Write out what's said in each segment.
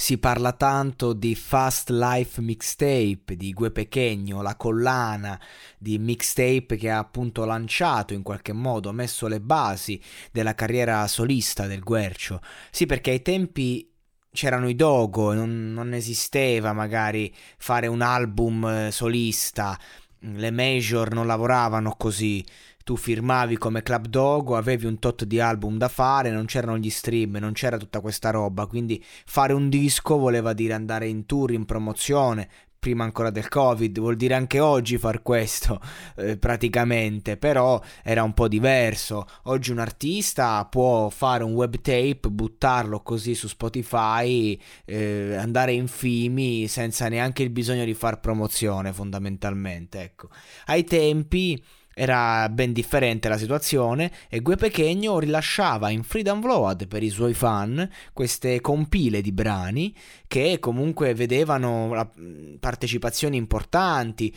Si parla tanto di Fast Life Mixtape di Gue Pechegno, la collana di mixtape che ha appunto lanciato in qualche modo, messo le basi della carriera solista del Guercio. Sì, perché ai tempi c'erano i dogo, non, non esisteva magari fare un album eh, solista, le major non lavoravano così tu firmavi come Club Dogo, avevi un tot di album da fare, non c'erano gli stream, non c'era tutta questa roba, quindi fare un disco voleva dire andare in tour, in promozione, prima ancora del covid vuol dire anche oggi far questo eh, praticamente però era un po' diverso. Oggi un artista può fare un web tape buttarlo così su spotify eh, andare in fimi senza neanche il bisogno di far promozione fondamentalmente ecco. Ai tempi era ben differente la situazione e Gue Pechegno rilasciava in free download per i suoi fan queste compile di brani che comunque vedevano partecipazioni importanti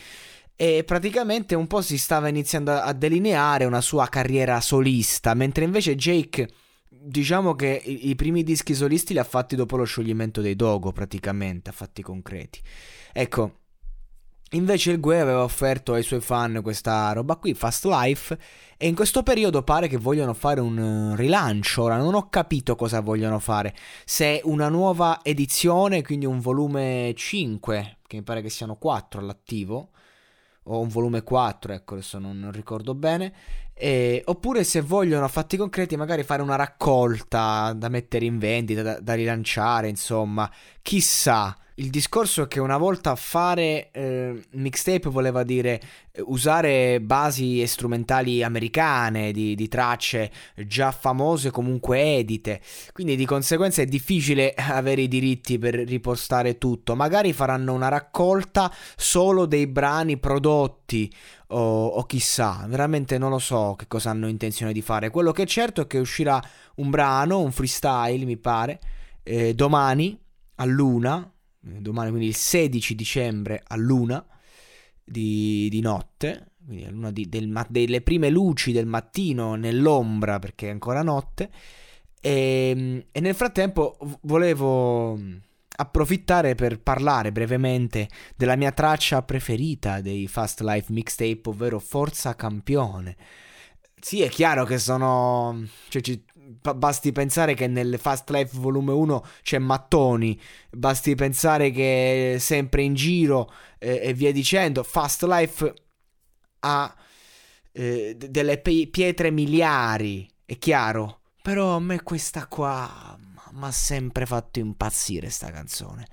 e praticamente un po' si stava iniziando a delineare una sua carriera solista, mentre invece Jake diciamo che i, i primi dischi solisti li ha fatti dopo lo scioglimento dei Dogo praticamente, a fatti concreti. Ecco, Invece il Gue aveva offerto ai suoi fan questa roba qui, Fast Life, e in questo periodo pare che vogliono fare un rilancio. Ora non ho capito cosa vogliono fare. Se una nuova edizione, quindi un volume 5, che mi pare che siano 4 all'attivo, o un volume 4, ecco adesso non, non ricordo bene, e, oppure se vogliono a fatti concreti magari fare una raccolta da mettere in vendita, da, da rilanciare, insomma, chissà. Il discorso è che una volta fare eh, mixtape voleva dire eh, usare basi strumentali americane di, di, tracce già famose comunque edite, quindi di conseguenza è difficile avere i diritti per ripostare tutto. Magari faranno una raccolta solo dei brani prodotti o, o chissà, veramente non lo so che cosa hanno intenzione di fare. Quello che è certo è che uscirà un brano, un freestyle mi pare, eh, domani a luna domani, quindi il 16 dicembre a luna di, di notte, quindi a luna di, del, delle prime luci del mattino nell'ombra perché è ancora notte. E, ehm, e nel frattempo volevo approfittare per parlare brevemente della mia traccia preferita dei Fast Life mixtape, ovvero Forza Campione. Sì, è chiaro che sono. Cioè, ci, basti pensare che nel Fast Life volume 1 c'è Mattoni, basti pensare che è sempre in giro eh, e via dicendo. Fast Life ha eh, delle pietre miliari, è chiaro. Però a me questa qua mi ha sempre fatto impazzire sta canzone.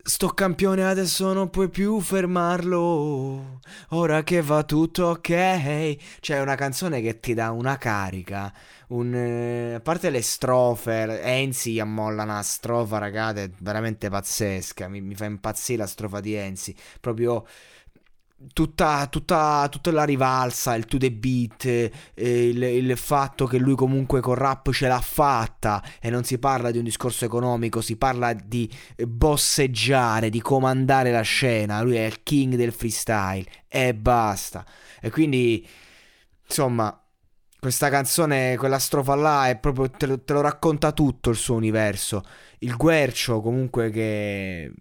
Sto campione adesso non puoi più fermarlo. Ora che va tutto ok. C'è una canzone che ti dà una carica. Un, eh, a parte le strofe, Enzi ammolla una strofa, ragazzi, veramente pazzesca. Mi, mi fa impazzire la strofa di Enzi. Proprio tutta, tutta, tutta, la rivalsa, il to the beat, eh, il, il, fatto che lui comunque con rap ce l'ha fatta e non si parla di un discorso economico, si parla di bosseggiare, di comandare la scena, lui è il king del freestyle e basta. E quindi, insomma, questa canzone, quella strofa là, è proprio, te lo, te lo racconta tutto il suo universo. Il guercio comunque che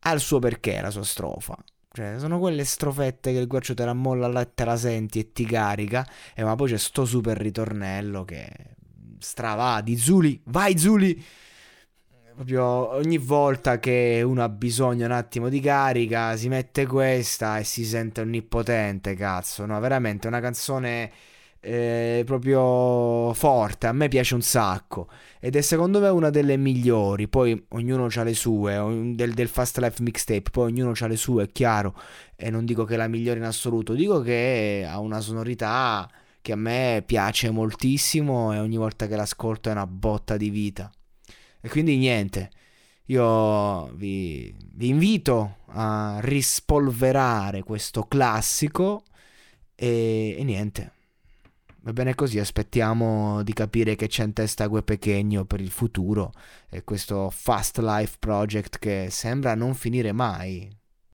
ha il suo perché, la sua strofa. Cioè, sono quelle strofette che il guaccio te la molla là e te la senti e ti carica. E ma poi c'è sto super ritornello che strava di Zuli. Vai Zuli! Proprio ogni volta che uno ha bisogno un attimo di carica, si mette questa e si sente onnipotente, cazzo. No, veramente una canzone eh, proprio forte, a me piace un sacco. Ed è secondo me una delle migliori, poi ognuno ha le sue, del, del Fast Life mixtape, poi ognuno ha le sue, è chiaro, e non dico che è la migliore in assoluto, dico che ha una sonorità che a me piace moltissimo e ogni volta che l'ascolto è una botta di vita. E quindi niente, io vi, vi invito a rispolverare questo classico e, e niente Va bene così, aspettiamo di capire che c'è in testa Gue Pechegno per il futuro e questo Fast Life Project che sembra non finire mai.